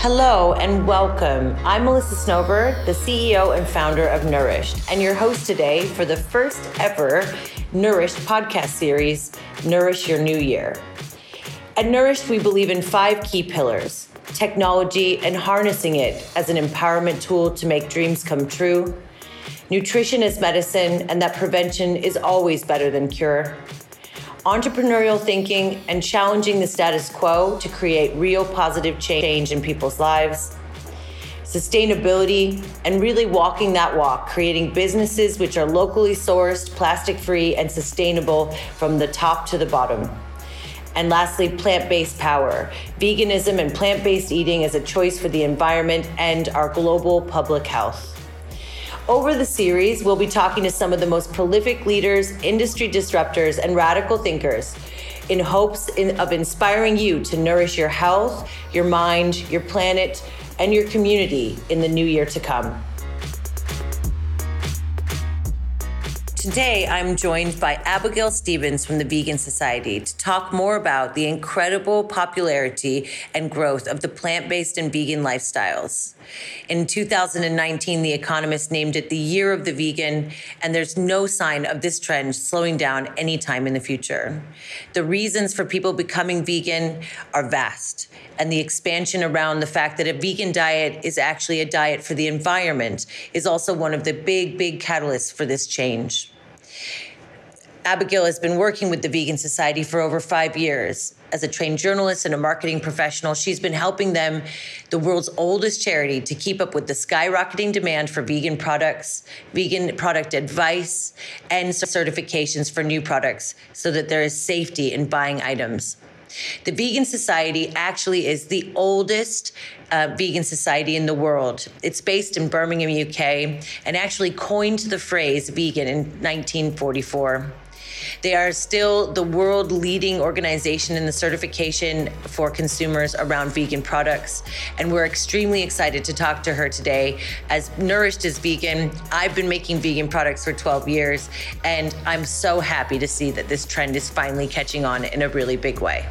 Hello and welcome. I'm Melissa Snover, the CEO and founder of Nourished, and your host today for the first ever Nourished podcast series, Nourish Your New Year. At Nourished, we believe in five key pillars technology and harnessing it as an empowerment tool to make dreams come true, nutrition is medicine, and that prevention is always better than cure, entrepreneurial thinking, and challenging the status quo to create real positive change in people's lives. Sustainability and really walking that walk, creating businesses which are locally sourced, plastic free, and sustainable from the top to the bottom. And lastly, plant based power. Veganism and plant based eating as a choice for the environment and our global public health. Over the series, we'll be talking to some of the most prolific leaders, industry disruptors, and radical thinkers in hopes in, of inspiring you to nourish your health, your mind, your planet, and your community in the new year to come. Today, I'm joined by Abigail Stevens from the Vegan Society to talk more about the incredible popularity and growth of the plant based and vegan lifestyles. In 2019, The Economist named it the year of the vegan, and there's no sign of this trend slowing down anytime in the future. The reasons for people becoming vegan are vast, and the expansion around the fact that a vegan diet is actually a diet for the environment is also one of the big, big catalysts for this change. Abigail has been working with the Vegan Society for over five years. As a trained journalist and a marketing professional, she's been helping them, the world's oldest charity, to keep up with the skyrocketing demand for vegan products, vegan product advice, and certifications for new products so that there is safety in buying items. The Vegan Society actually is the oldest uh, vegan society in the world. It's based in Birmingham, UK, and actually coined the phrase vegan in 1944. They are still the world leading organization in the certification for consumers around vegan products. And we're extremely excited to talk to her today. As nourished as vegan, I've been making vegan products for 12 years, and I'm so happy to see that this trend is finally catching on in a really big way.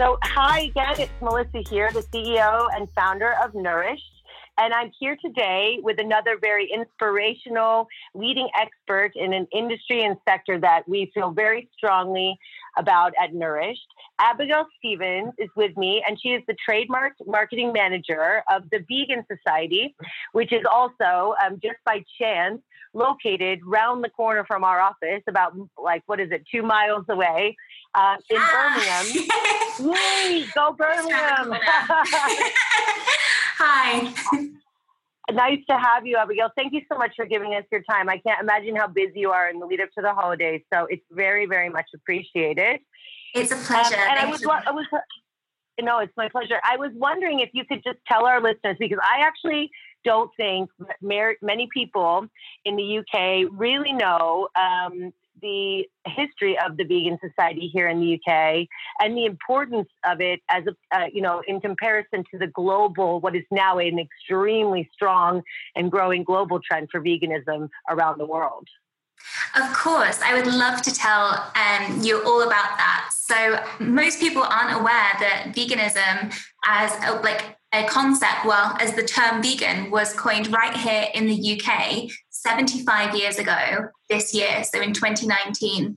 So, hi again, it's Melissa here, the CEO and founder of Nourished. And I'm here today with another very inspirational leading expert in an industry and sector that we feel very strongly about at Nourished. Abigail Stevens is with me, and she is the trademark marketing manager of the Vegan Society, which is also, um, just by chance, located round the corner from our office, about like, what is it, two miles away uh, in ah. Birmingham. Yay, go Birmingham! Hi. Nice to have you, Abigail. Thank you so much for giving us your time. I can't imagine how busy you are in the lead up to the holidays, so it's very, very much appreciated. It's a pleasure. Um, and I was, I was, no, it's my pleasure. I was wondering if you could just tell our listeners because I actually don't think many people in the UK really know um, the history of the vegan society here in the UK and the importance of it as a uh, you know in comparison to the global what is now an extremely strong and growing global trend for veganism around the world. Of course, I would love to tell um, you all about that. So most people aren't aware that veganism as a, like a concept, well, as the term vegan was coined right here in the UK 75 years ago this year, so in 2019.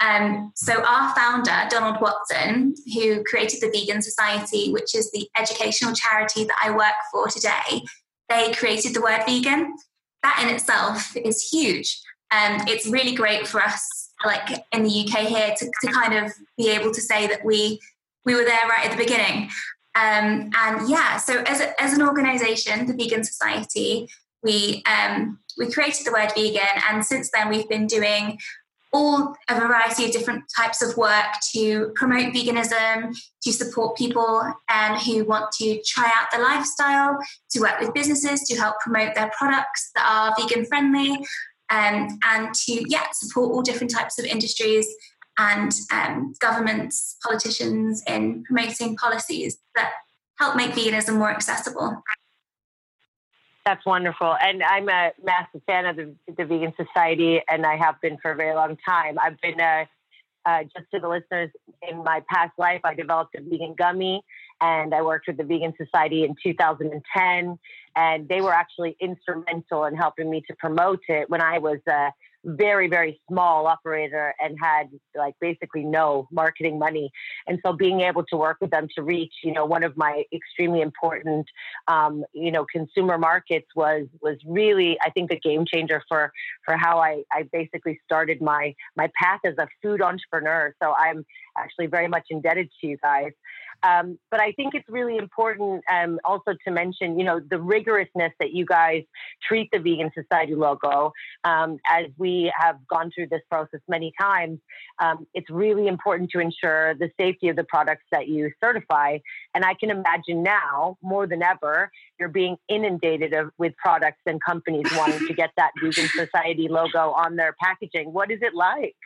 Um, so, our founder, Donald Watson, who created the Vegan Society, which is the educational charity that I work for today, they created the word vegan. That in itself is huge. And um, it's really great for us, like in the UK here, to, to kind of be able to say that we we were there right at the beginning. Um, and yeah, so as, a, as an organization, the Vegan Society, we um, we created the word vegan, and since then we've been doing all a variety of different types of work to promote veganism, to support people um, who want to try out the lifestyle, to work with businesses to help promote their products that are vegan friendly, um, and to yeah support all different types of industries and um, governments, politicians in promoting policies that help make veganism more accessible. That's wonderful. And I'm a massive fan of the, the Vegan Society, and I have been for a very long time. I've been, uh, uh, just to the listeners, in my past life, I developed a vegan gummy, and I worked with the Vegan Society in 2010. And they were actually instrumental in helping me to promote it when I was uh, very very small operator and had like basically no marketing money. And so being able to work with them to reach you know one of my extremely important um, you know consumer markets was was really i think a game changer for for how i i basically started my my path as a food entrepreneur. So i'm actually very much indebted to you guys um, but I think it's really important um, also to mention, you know, the rigorousness that you guys treat the Vegan Society logo. Um, as we have gone through this process many times, um, it's really important to ensure the safety of the products that you certify. And I can imagine now, more than ever, you're being inundated of, with products and companies wanting to get that Vegan Society logo on their packaging. What is it like?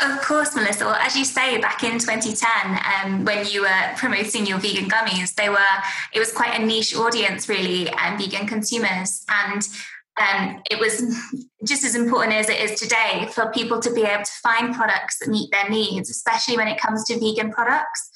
Of course, Melissa. Well, as you say, back in 2010, um, when you were promoting your vegan gummies, they were it was quite a niche audience, really, and vegan consumers, and um, it was just as important as it is today for people to be able to find products that meet their needs, especially when it comes to vegan products.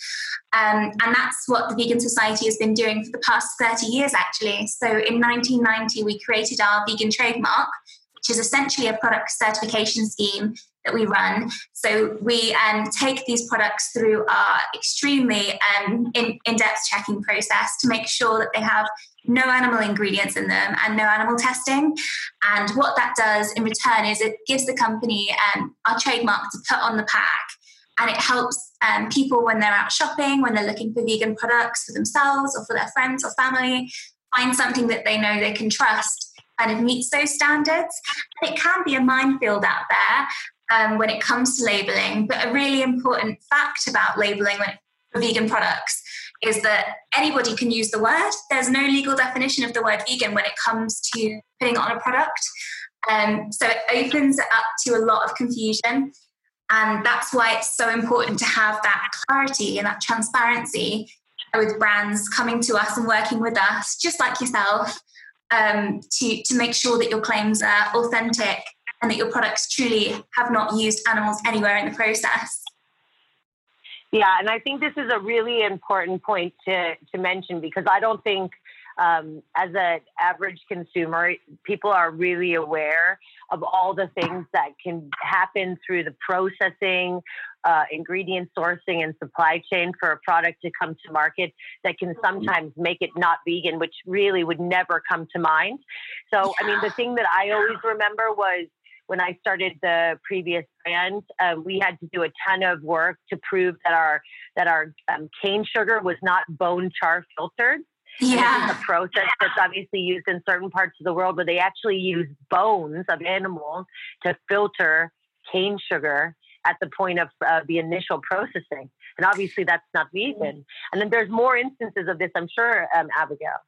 Um, and that's what the Vegan Society has been doing for the past 30 years, actually. So in 1990, we created our vegan trademark, which is essentially a product certification scheme that we run. So we um, take these products through our extremely um, in, in-depth checking process to make sure that they have no animal ingredients in them and no animal testing. And what that does in return is it gives the company um, our trademark to put on the pack. And it helps um, people when they're out shopping, when they're looking for vegan products for themselves or for their friends or family, find something that they know they can trust kind of meets those standards. And it can be a minefield out there um, when it comes to labeling. But a really important fact about labeling for vegan products is that anybody can use the word. There's no legal definition of the word vegan when it comes to putting it on a product. Um, so it opens it up to a lot of confusion. And that's why it's so important to have that clarity and that transparency with brands coming to us and working with us, just like yourself, um, to, to make sure that your claims are authentic and that your products truly have not used animals anywhere in the process. Yeah, and I think this is a really important point to, to mention because I don't think, um, as an average consumer, people are really aware of all the things that can happen through the processing, uh, ingredient sourcing, and supply chain for a product to come to market that can mm-hmm. sometimes make it not vegan, which really would never come to mind. So, I mean, the thing that I always remember was when I started the previous brand, um, we had to do a ton of work to prove that our that our um, cane sugar was not bone char filtered. Yeah, this is a process that's obviously used in certain parts of the world where they actually use bones of animals to filter cane sugar at the point of uh, the initial processing. And obviously, that's not vegan. And then there's more instances of this, I'm sure, um, Abigail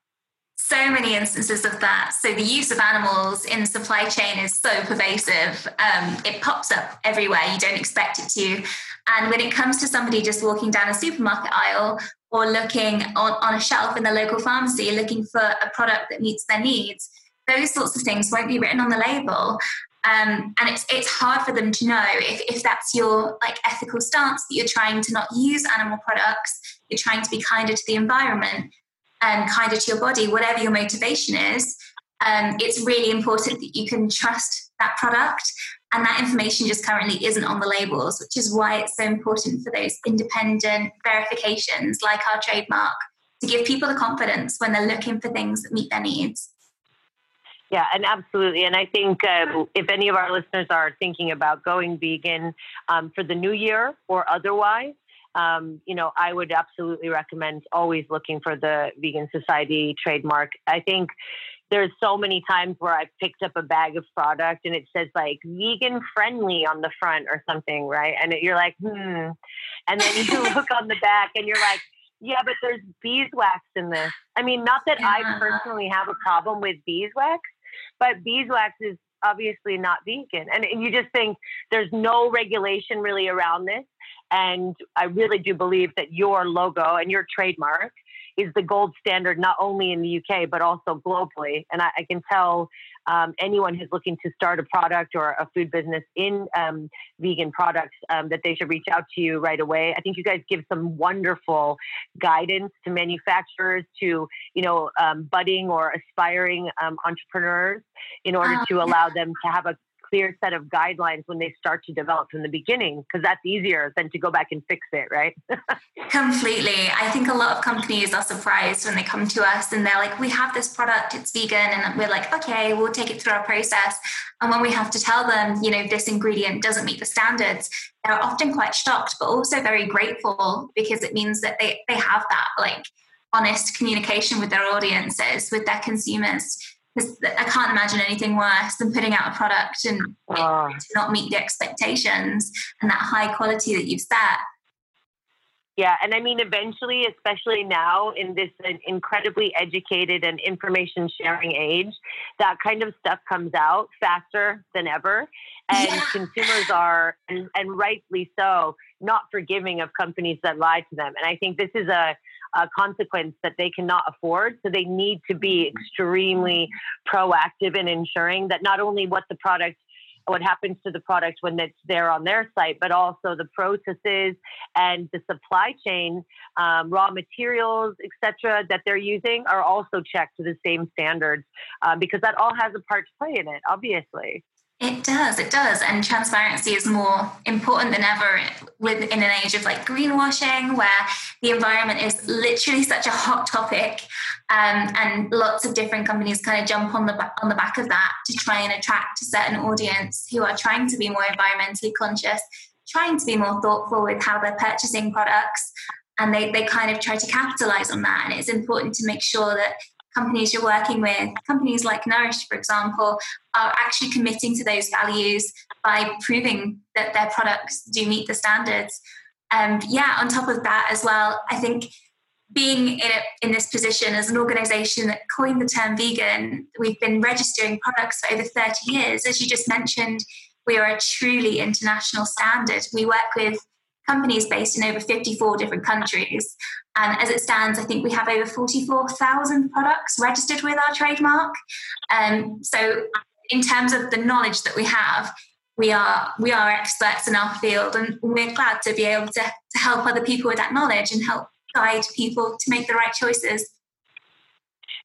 so many instances of that. So the use of animals in supply chain is so pervasive. Um, it pops up everywhere. You don't expect it to. And when it comes to somebody just walking down a supermarket aisle or looking on, on a shelf in the local pharmacy looking for a product that meets their needs, those sorts of things won't be written on the label. Um, and it's it's hard for them to know if, if that's your like ethical stance that you're trying to not use animal products, you're trying to be kinder to the environment and kinder to your body, whatever your motivation is, um, it's really important that you can trust that product. And that information just currently isn't on the labels, which is why it's so important for those independent verifications like our trademark to give people the confidence when they're looking for things that meet their needs. Yeah, and absolutely. And I think um, if any of our listeners are thinking about going vegan um, for the new year or otherwise, um, you know, I would absolutely recommend always looking for the Vegan Society trademark. I think there's so many times where I've picked up a bag of product and it says like vegan friendly on the front or something, right? And it, you're like, hmm. And then you look on the back and you're like, yeah, but there's beeswax in this. I mean, not that yeah. I personally have a problem with beeswax, but beeswax is obviously not vegan. And you just think there's no regulation really around this. And I really do believe that your logo and your trademark is the gold standard not only in the UK but also globally. And I, I can tell um, anyone who's looking to start a product or a food business in um, vegan products um, that they should reach out to you right away. I think you guys give some wonderful guidance to manufacturers, to you know um, budding or aspiring um, entrepreneurs, in order oh, to allow them to have a clear set of guidelines when they start to develop from the beginning because that's easier than to go back and fix it right? Completely. I think a lot of companies are surprised when they come to us and they're like we have this product. It's vegan. And we're like okay we'll take it through our process. And when we have to tell them you know this ingredient doesn't meet the standards they're often quite shocked but also very grateful because it means that they, they have that like honest communication with their audiences with their consumers I can't imagine anything worse than putting out a product and uh, not meet the expectations and that high quality that you've set. Yeah, and I mean, eventually, especially now in this incredibly educated and information sharing age, that kind of stuff comes out faster than ever. And yeah. consumers are, and, and rightly so, not forgiving of companies that lie to them. And I think this is a, a consequence that they cannot afford. So they need to be extremely proactive in ensuring that not only what the product what happens to the product when it's there on their site, but also the processes and the supply chain, um, raw materials, etc., that they're using are also checked to the same standards uh, because that all has a part to play in it, obviously. It does, it does. And transparency is more important than ever within an age of like greenwashing, where the environment is literally such a hot topic. Um, and lots of different companies kind of jump on the on the back of that to try and attract a certain audience who are trying to be more environmentally conscious, trying to be more thoughtful with how they're purchasing products. And they, they kind of try to capitalize on that. And it's important to make sure that companies you're working with, companies like Nourish, for example, are actually committing to those values by proving that their products do meet the standards. And yeah, on top of that as well, I think being in, a, in this position as an organization that coined the term vegan, we've been registering products for over 30 years. As you just mentioned, we are a truly international standard. We work with companies based in over 54 different countries. And as it stands, I think we have over 44,000 products registered with our trademark. Um, so, in terms of the knowledge that we have, we are we are experts in our field, and we're glad to be able to, to help other people with that knowledge and help guide people to make the right choices.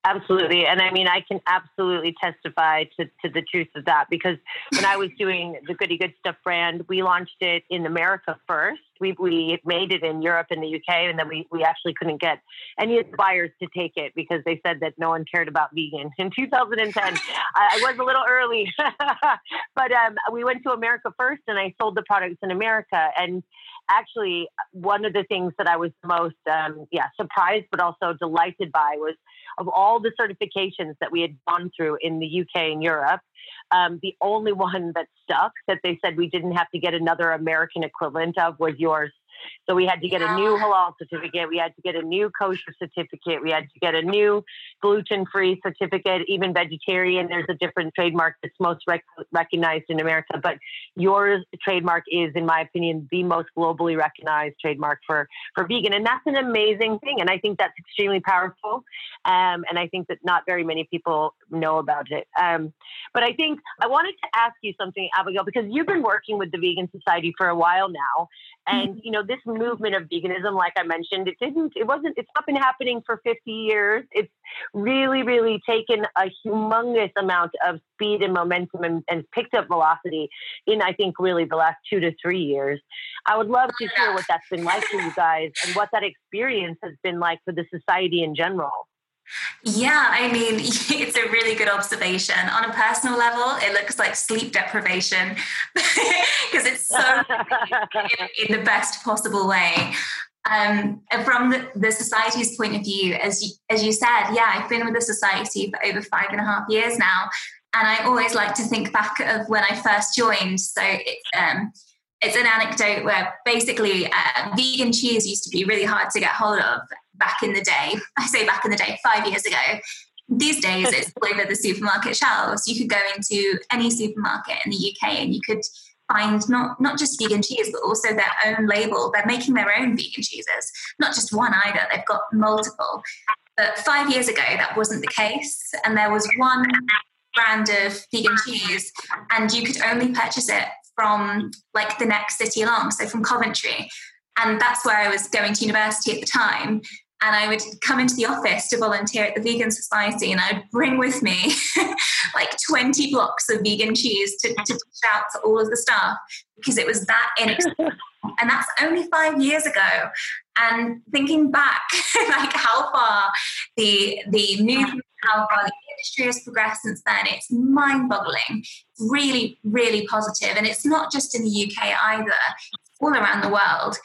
Absolutely. And I mean, I can absolutely testify to, to the truth of that because when I was doing the Goody Good Stuff brand, we launched it in America first. We, we made it in Europe and the UK, and then we, we actually couldn't get any of the buyers to take it because they said that no one cared about vegan. In 2010, I, I was a little early, but um, we went to America first and I sold the products in America. And actually, one of the things that I was most, um, yeah, surprised but also delighted by was of all the certifications that we had gone through in the UK and Europe, um, the only one that stuck that they said we didn't have to get another American equivalent of was yours. So we had to get a new halal certificate. We had to get a new kosher certificate. We had to get a new gluten free certificate, even vegetarian. There's a different trademark that's most rec- recognized in America. But your trademark is, in my opinion, the most globally recognized trademark for, for vegan. And that's an amazing thing. And I think that's extremely powerful. Um, and I think that not very many people know about it. Um, but I think I wanted to ask you something, Abigail, because you've been working with the Vegan Society for a while now. And, you know, this movement of veganism, like I mentioned, it didn't, it wasn't, it's not been happening for 50 years. It's really, really taken a humongous amount of speed and momentum and, and picked up velocity in, I think, really the last two to three years. I would love to hear what that's been like for you guys and what that experience has been like for the society in general. Yeah, I mean, it's a really good observation. On a personal level, it looks like sleep deprivation because it's so in, in, the best possible way. Um, from the, the, society's point of view, as you, as you said, yeah, I've been with the society for over five and a half years now, and I always like to think back of when I first joined. So it's um, it's an anecdote where basically uh, vegan cheese used to be really hard to get hold of back in the day. I say back in the day, five years ago. These days, it's all over the supermarket shelves. You could go into any supermarket in the UK and you could find not not just vegan cheese but also their own label they're making their own vegan cheeses not just one either they've got multiple but five years ago that wasn't the case and there was one brand of vegan cheese and you could only purchase it from like the next city along so from coventry and that's where i was going to university at the time and I would come into the office to volunteer at the Vegan Society, and I'd bring with me like 20 blocks of vegan cheese to, to dish out to all of the staff because it was that inexpensive. and that's only five years ago. And thinking back, like how far the the movement, how far the industry has progressed since then, it's mind-boggling. It's really, really positive, and it's not just in the UK either; it's all around the world.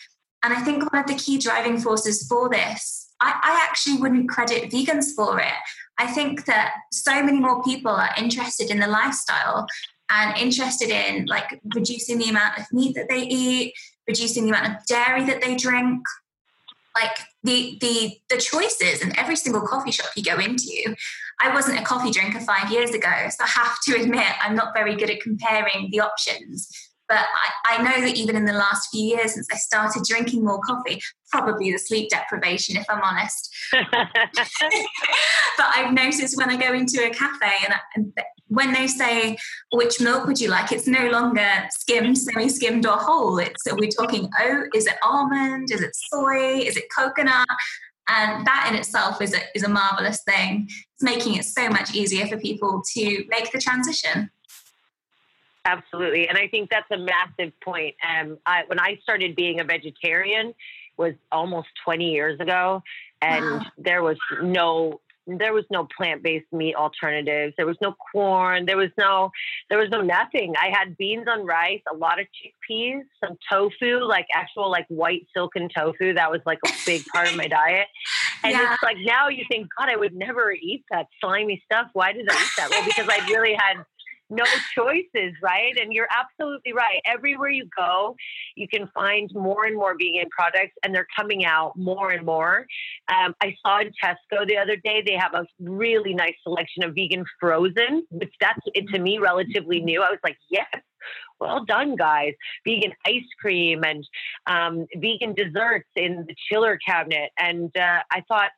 And I think one of the key driving forces for this, I, I, actually wouldn't credit vegans for it. I think that so many more people are interested in the lifestyle and interested in like reducing the amount of meat that they eat, reducing the amount of dairy that they drink. Like the the the choices in every single coffee shop you go into. I wasn't a coffee drinker five years ago, so I have to admit I'm not very good at comparing the options. But I, I, know that even in the last few years, since I started drinking more coffee, probably the sleep deprivation, if I'm honest. but I've noticed when I go into a cafe and, and when they say, which milk would you like? It's no longer skimmed, semi skimmed, or whole. It's, are we talking oat? Is it almond? Is it soy? Is it coconut? And that in itself is a, is a marvelous thing. It's making it so much easier for people to make the transition. Absolutely, and I think that's a massive point. Um, I, when I started being a vegetarian was almost 20 years ago, and wow. there was no there was no plant-based meat alternatives there was no Quorn there was no there was no nothing i had beans on rice a lot of chickpeas some tofu like actual like white silken tofu that was like a big part of my diet and yeah. it's like now you think god i would never eat that slimy stuff why did i eat that well because i really had no choices, right? And you're absolutely right. Everywhere you go, you can find more and more vegan products, and they're coming out more and more. Um, I saw in Tesco the other day they have a really nice selection of vegan frozen, which that's to me relatively new. I was like, yes, well done, guys. Vegan ice cream and um, vegan desserts in the chiller cabinet. And uh, I thought,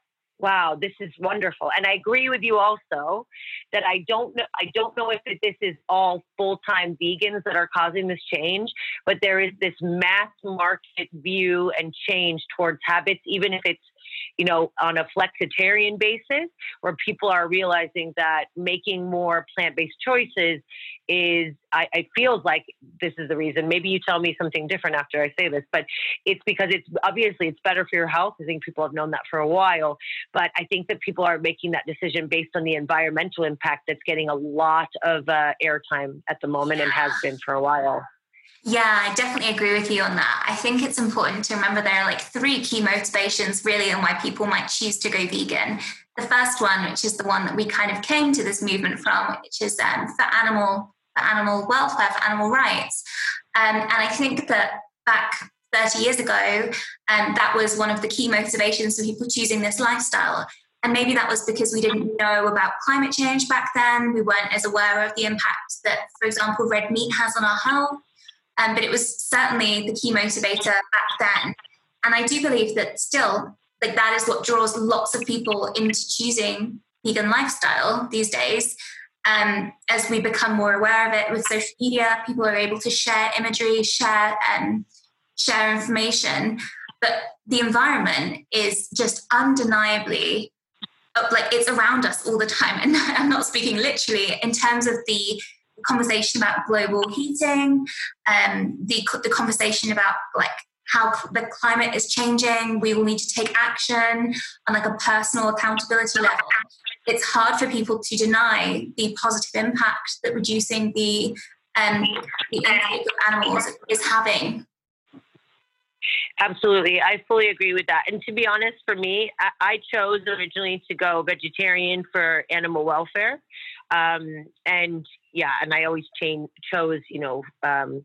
wow, this is wonderful. And I agree with you also that I don't know I don't know if this is all full-time vegans that are causing this change, but there is this mass market view and change towards habits, even if it's you know, on a flexitarian basis, where people are realizing that making more plant based choices is, I, I feels like this is the reason. Maybe you tell me something different after I say this, but it's because it's obviously it's better for your health. I think people have known that for a while, but I think that people are making that decision based on the environmental impact that's getting a lot of uh, airtime at the moment and has been for a while. Yeah, I definitely agree with you on that. I think it's important to remember there are like three key motivations really on why people might choose to go vegan. The first one, which is the one that we kind of came to this movement from, which is um, for animal for animal welfare, for animal rights. Um, and I think that back 30 years ago, um, that was one of the key motivations for people choosing this lifestyle. And maybe that was because we didn't know about climate change back then. We weren't as aware of the impact that, for example, red meat has on our health. Um, but it was certainly the key motivator back then. And I do believe that still, like that is what draws lots of people into choosing vegan lifestyle these days. Um, as we become more aware of it with social media, people are able to share imagery, share um, share information. But the environment is just undeniably like it's around us all the time. And I'm not speaking literally in terms of the conversation about global heating, um, the, the conversation about like how the climate is changing. We will need to take action on like a personal accountability level. It's hard for people to deny the positive impact that reducing the um, the of animals is having. Absolutely, I fully agree with that. And to be honest, for me, I, I chose originally to go vegetarian for animal welfare. Um, and yeah, and I always change, chose, you know, um,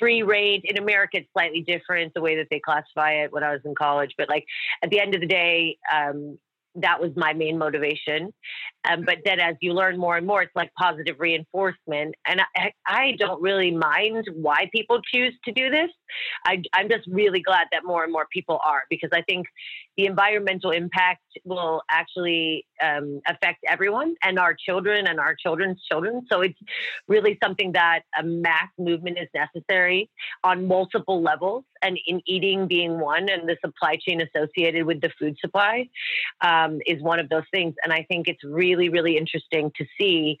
free range. In America, it's slightly different the way that they classify it when I was in college. But like at the end of the day, um, that was my main motivation. Um, but then as you learn more and more, it's like positive reinforcement. And I, I don't really mind why people choose to do this. I, I'm just really glad that more and more people are because I think the environmental impact will actually um, affect everyone and our children and our children's children. So it's really something that a mass movement is necessary on multiple levels, and in eating being one, and the supply chain associated with the food supply um, is one of those things. And I think it's really, really really interesting to see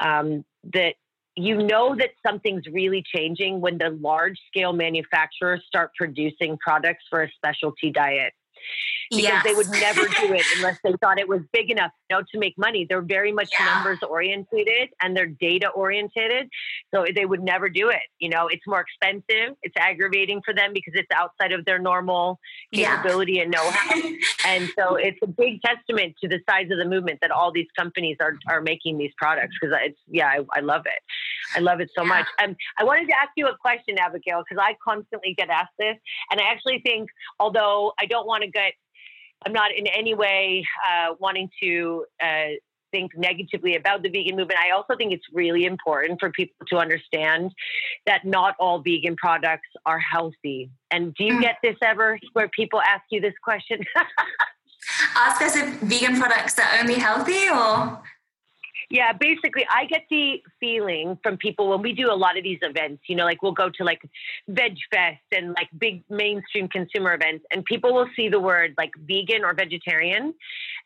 um, that you know that something's really changing when the large scale manufacturers start producing products for a specialty diet because yes. they would never do it unless they thought it was big enough you know, to make money. They're very much yeah. numbers oriented and they're data oriented. So they would never do it. You know, it's more expensive. It's aggravating for them because it's outside of their normal capability yeah. and know-how. and so it's a big testament to the size of the movement that all these companies are, are making these products because it's, yeah, I, I, love it. I love it so yeah. much. Um, I wanted to ask you a question, Abigail, because I constantly get asked this. And I actually think, although I don't want to get I'm not in any way uh, wanting to uh, think negatively about the vegan movement. I also think it's really important for people to understand that not all vegan products are healthy. And do you mm. get this ever where people ask you this question? ask us if vegan products are only healthy or yeah, basically, I get the feeling from people when we do a lot of these events, you know, like we'll go to like Veg Fest and like big mainstream consumer events, and people will see the word like vegan or vegetarian,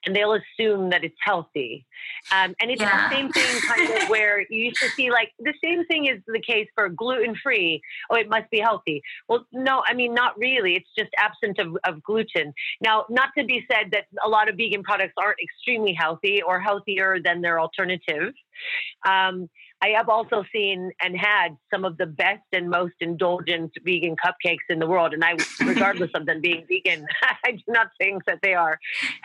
and they'll assume that it's healthy. Um, and it's yeah. the same thing kind of where you used to see like the same thing is the case for gluten free. Oh, it must be healthy. Well, no, I mean, not really. It's just absent of, of gluten. Now, not to be said that a lot of vegan products aren't extremely healthy or healthier than their alternatives alternative. Um, I have also seen and had some of the best and most indulgent vegan cupcakes in the world. And I, regardless of them being vegan, I do not think that they are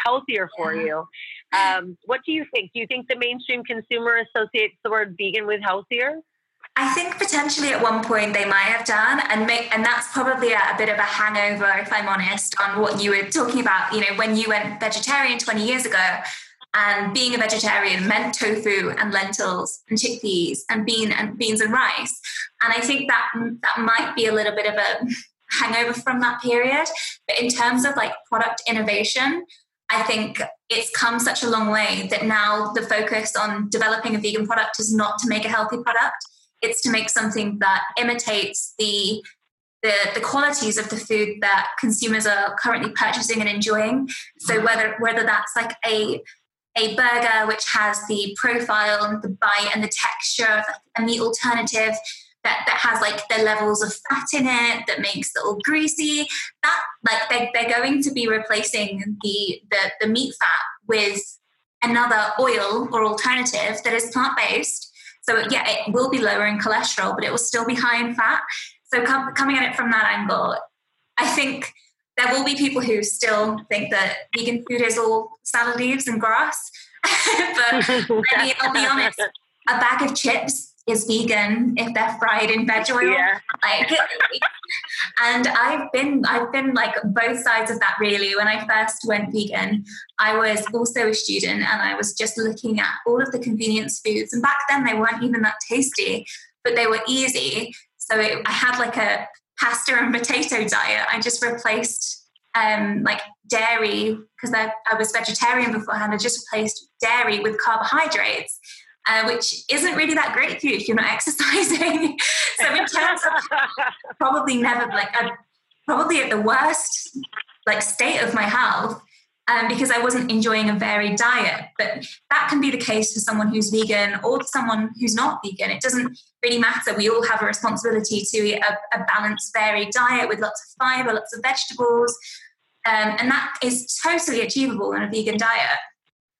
healthier for you. Um, what do you think? Do you think the mainstream consumer associates the word vegan with healthier? I think potentially at one point they might have done, and make, and that's probably a, a, bit of a hangover, if I'm honest, on what you were talking about. You know, when you went vegetarian 20 years ago, and being a vegetarian meant tofu and lentils and chickpeas and bean and beans and rice. And I think that that might be a little bit of a hangover from that period. But in terms of like product innovation, I think it's come such a long way that now the focus on developing a vegan product is not to make a healthy product. It's to make something that imitates the the, the qualities of the food that consumers are currently purchasing and enjoying. So whether whether that's like a a burger which has the profile and the bite and the texture of a meat alternative that, that has like the levels of fat in it that makes it all greasy. That like they, they're going to be replacing the, the the meat fat with another oil or alternative that is plant-based. So yeah it will be lower in cholesterol but it will still be high in fat. So com- coming at it from that angle i think there will be people who still think that vegan food is all salad leaves and grass. but I mean, I'll be honest, a bag of chips is vegan if they're fried in veg oil. Yeah. Like, and I've been I've been like both sides of that really. When I first went vegan, I was also a student and I was just looking at all of the convenience foods. And back then they weren't even that tasty, but they were easy. So it, I had like a pasta and potato diet. I just replaced um, like dairy because I, I, was vegetarian beforehand. I just replaced dairy with carbohydrates, uh, which isn't really that great for you if you're not exercising. so in terms of probably never like I'm probably at the worst like state of my health um, because I wasn't enjoying a varied diet. But that can be the case for someone who's vegan or someone who's not vegan. It doesn't really matter. We all have a responsibility to eat a, a balanced, varied diet with lots of fiber, lots of vegetables. Um, and that is totally achievable in a vegan diet.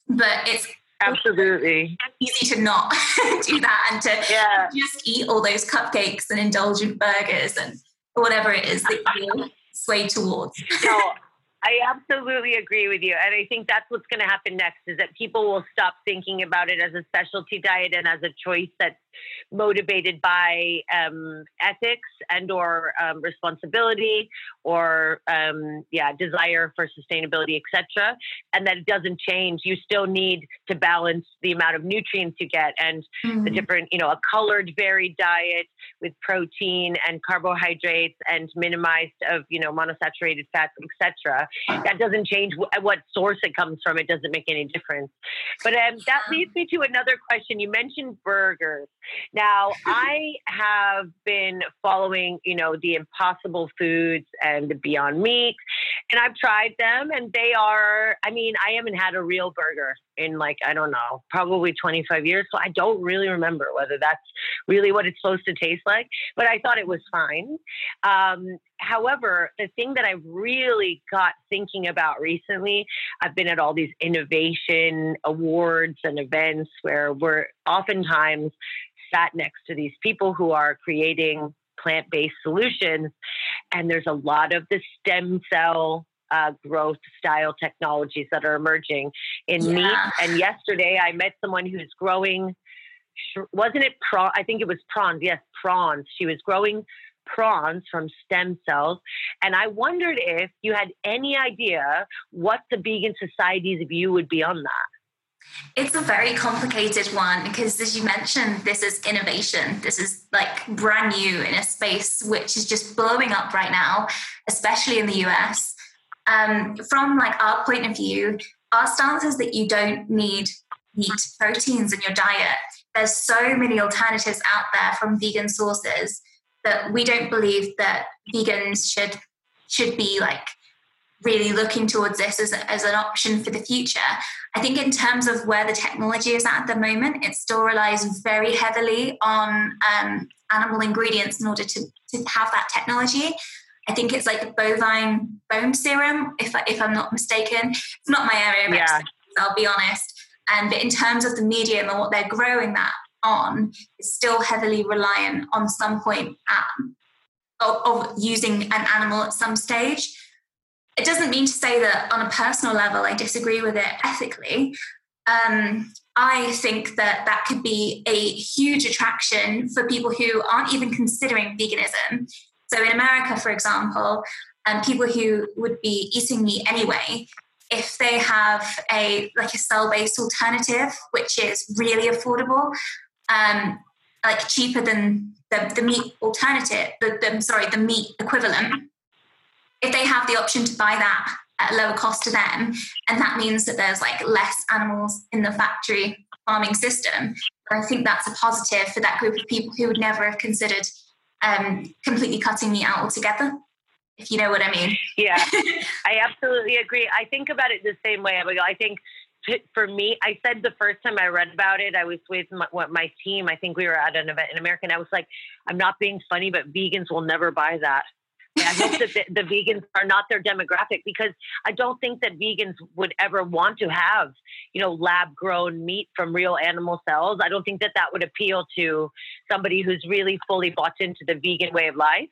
But it's absolutely easy to not do that and to yeah. just eat all those cupcakes and indulgent burgers and whatever it is that you sway towards. no, I absolutely agree with you. And I think that's what's going to happen next is that people will stop thinking about it as a specialty diet and as a choice that motivated by um, ethics and or um, responsibility or um, yeah desire for sustainability etc and that it doesn't change. You still need to balance the amount of nutrients you get and mm-hmm. the different you know a colored varied diet with protein and carbohydrates and minimized of you know monosaturated fats etc that doesn't change what source it comes from. It doesn't make any difference. But um, that leads me to another question. You mentioned burgers now, I have been following, you know, the Impossible Foods and the Beyond Meat, and I've tried them, and they are. I mean, I haven't had a real burger in like I don't know, probably 25 years, so I don't really remember whether that's really what it's supposed to taste like. But I thought it was fine. Um, however, the thing that I've really got thinking about recently, I've been at all these innovation awards and events where we're oftentimes sat next to these people who are creating plant based solutions. And there's a lot of the stem cell uh, growth style technologies that are emerging in yeah. meat. And yesterday I met someone who's growing, wasn't it prawn? I think it was prawns. Yes, prawns. She was growing prawns from stem cells. And I wondered if you had any idea what the Vegan Society's view would be on that. It's a very complicated one because, as you mentioned, this is innovation. This is like brand new in a space which is just blowing up right now, especially in the US. Um, from like our point of view, our stance is that you don't need meat proteins in your diet. There's so many alternatives out there from vegan sources that we don't believe that vegans should should be like really looking towards this as, as an option for the future. I think, in terms of where the technology is at, at the moment, it still relies very heavily on um, animal ingredients in order to, to have that technology. I think it's like bovine bone serum, if, I, if I'm not mistaken. It's not my area of yeah. I'll be honest. Um, but in terms of the medium and what they're growing that on, it's still heavily reliant on some point at, of, of using an animal at some stage. It doesn't mean to say that on a personal level I disagree with it ethically. Um, I think that that could be a huge attraction for people who aren't even considering veganism. So, in America, for example, um, people who would be eating meat anyway, if they have a like a cell-based alternative, which is really affordable, um, like cheaper than the, the meat alternative, the, the sorry, the meat equivalent, if they have the option to buy that at a lower cost to them, and that means that there's like less animals in the factory farming system, I think that's a positive for that group of people who would never have considered um, completely cutting meat out altogether. If you know what I mean. Yeah, I absolutely agree. I think about it the same way, Abigail. I think for me, I said the first time I read about it, I was with my, my team. I think we were at an event in America, and I was like, I'm not being funny, but vegans will never buy that. I hope that the, the, vegans are not their demographic because I don't think that vegans would ever want to have, you know, lab grown meat from real animal cells. I don't think that that would appeal to somebody who's really fully bought into the vegan way of life.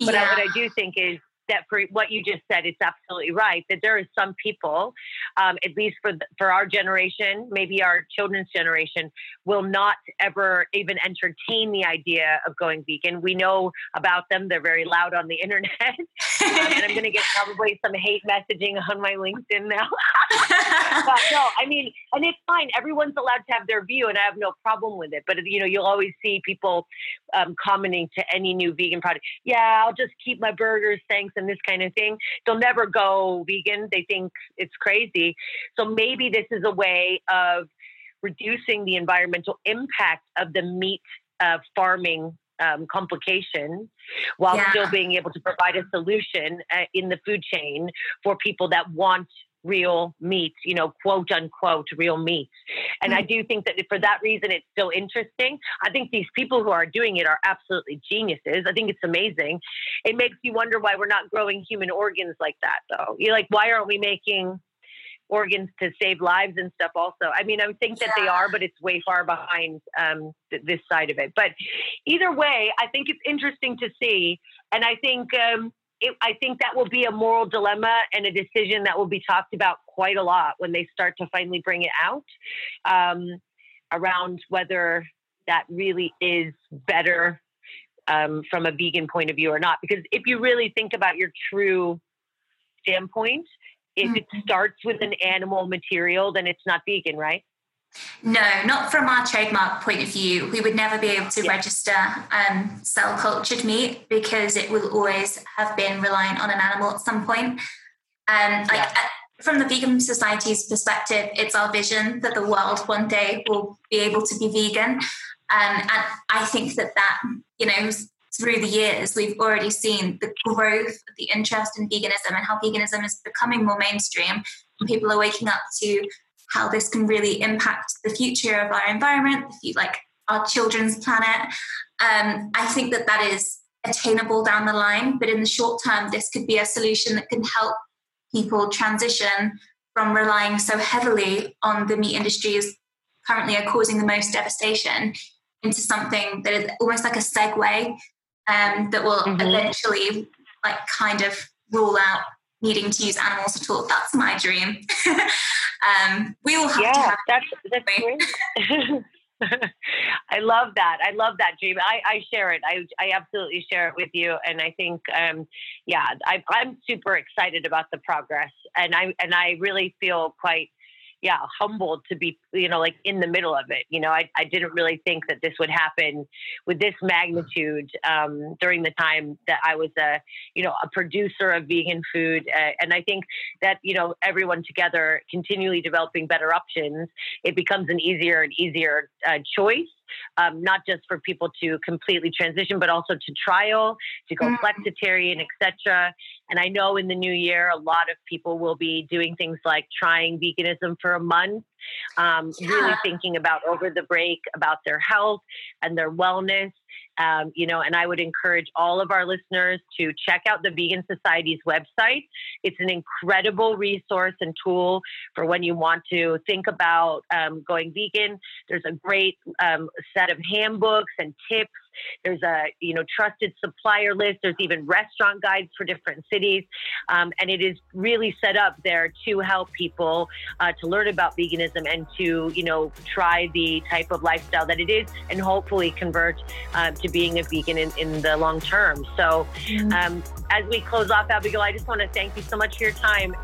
But yeah. I, what I do think is that for what you just said, it's absolutely right that there is some people, um, at least for the, for our generation, maybe our children's generation, will not ever even entertain the idea of going vegan. We know about them; they're very loud on the internet, um, and I'm going to get probably some hate messaging on my LinkedIn now. but no, I mean, and it's fine. Everyone's allowed to have their view, and I have no problem with it. But you know, you'll always see people um, commenting to any new vegan product. Yeah, I'll just keep my burgers, thanks and this kind of thing. They'll never go vegan. They think it's crazy. So maybe this is a way of reducing the environmental impact of the meat uh, farming um, complication while yeah. still being able to provide a solution uh, in the food chain for people that want real meat, you know, quote unquote, real meat. And mm-hmm. I do think that for that reason, it's so interesting. I think these people who are doing it are absolutely geniuses. I think it's amazing. It makes you wonder why we're not growing human organs like that, though. You're like, why aren't we making organs to save lives and stuff also i mean i think that they are but it's way far behind um, th- this side of it but either way i think it's interesting to see and i think um, it, I think that will be a moral dilemma and a decision that will be talked about quite a lot when they start to finally bring it out um, around whether that really is better um, from a vegan point of view or not. Because if you really think about your true standpoint, if it mm-hmm. starts with an animal material, then it's not vegan, right? No, not from our trademark point of view. We would never be able to yeah. register um, cell cultured meat because it will always have been reliant on an animal at some point. Um, like yeah. at, from the Vegan Society's perspective, it's our vision that the world one day will be able to be vegan. Um, and I think that that, you know, through the years, we've already seen the growth, the interest in veganism and how veganism is becoming more mainstream. And people are waking up to how this can really impact the future of our environment, like our children's planet. Um, I think that that is attainable down the line, but in the short term, this could be a solution that can help people transition from relying so heavily on the meat industries currently are causing the most devastation into something that is almost like a segue um, that will mm-hmm. eventually like kind of rule out needing to use animals at all. That's my dream. um, we all have yeah, to have that's, that's great. I love that. I love that dream. I, I share it. I, I absolutely share it with you. And I think, um, yeah, I, I'm super excited about the progress, and I and I really feel quite yeah, humbled to be, you know, like in the middle of it. You know, I, I didn't really think that this would happen with this magnitude um, during the time that I was a, you know, a producer of vegan food. Uh, and I think that, you know, everyone together continually developing better options, it becomes an easier and easier uh, choice um, not just for people to completely transition, but also to trial, to go mm-hmm. flexitarian, etc. And I know in the new year, a lot of people will be doing things like trying veganism for a month, um, yeah. really thinking about over the break about their health and their wellness. Um, you know, and I would encourage all of our listeners to check out the Vegan Society's website. It's an incredible resource and tool for when you want to think about um, going vegan. There's a great um, set of handbooks and tips there's a you know trusted supplier list. There's even restaurant guides for different cities, um, and it is really set up there to help people uh, to learn about veganism and to you know try the type of lifestyle that it is, and hopefully convert uh, to being a vegan in, in the long term. So, mm-hmm. um, as we close off, Abigail, I just want to thank you so much for your time.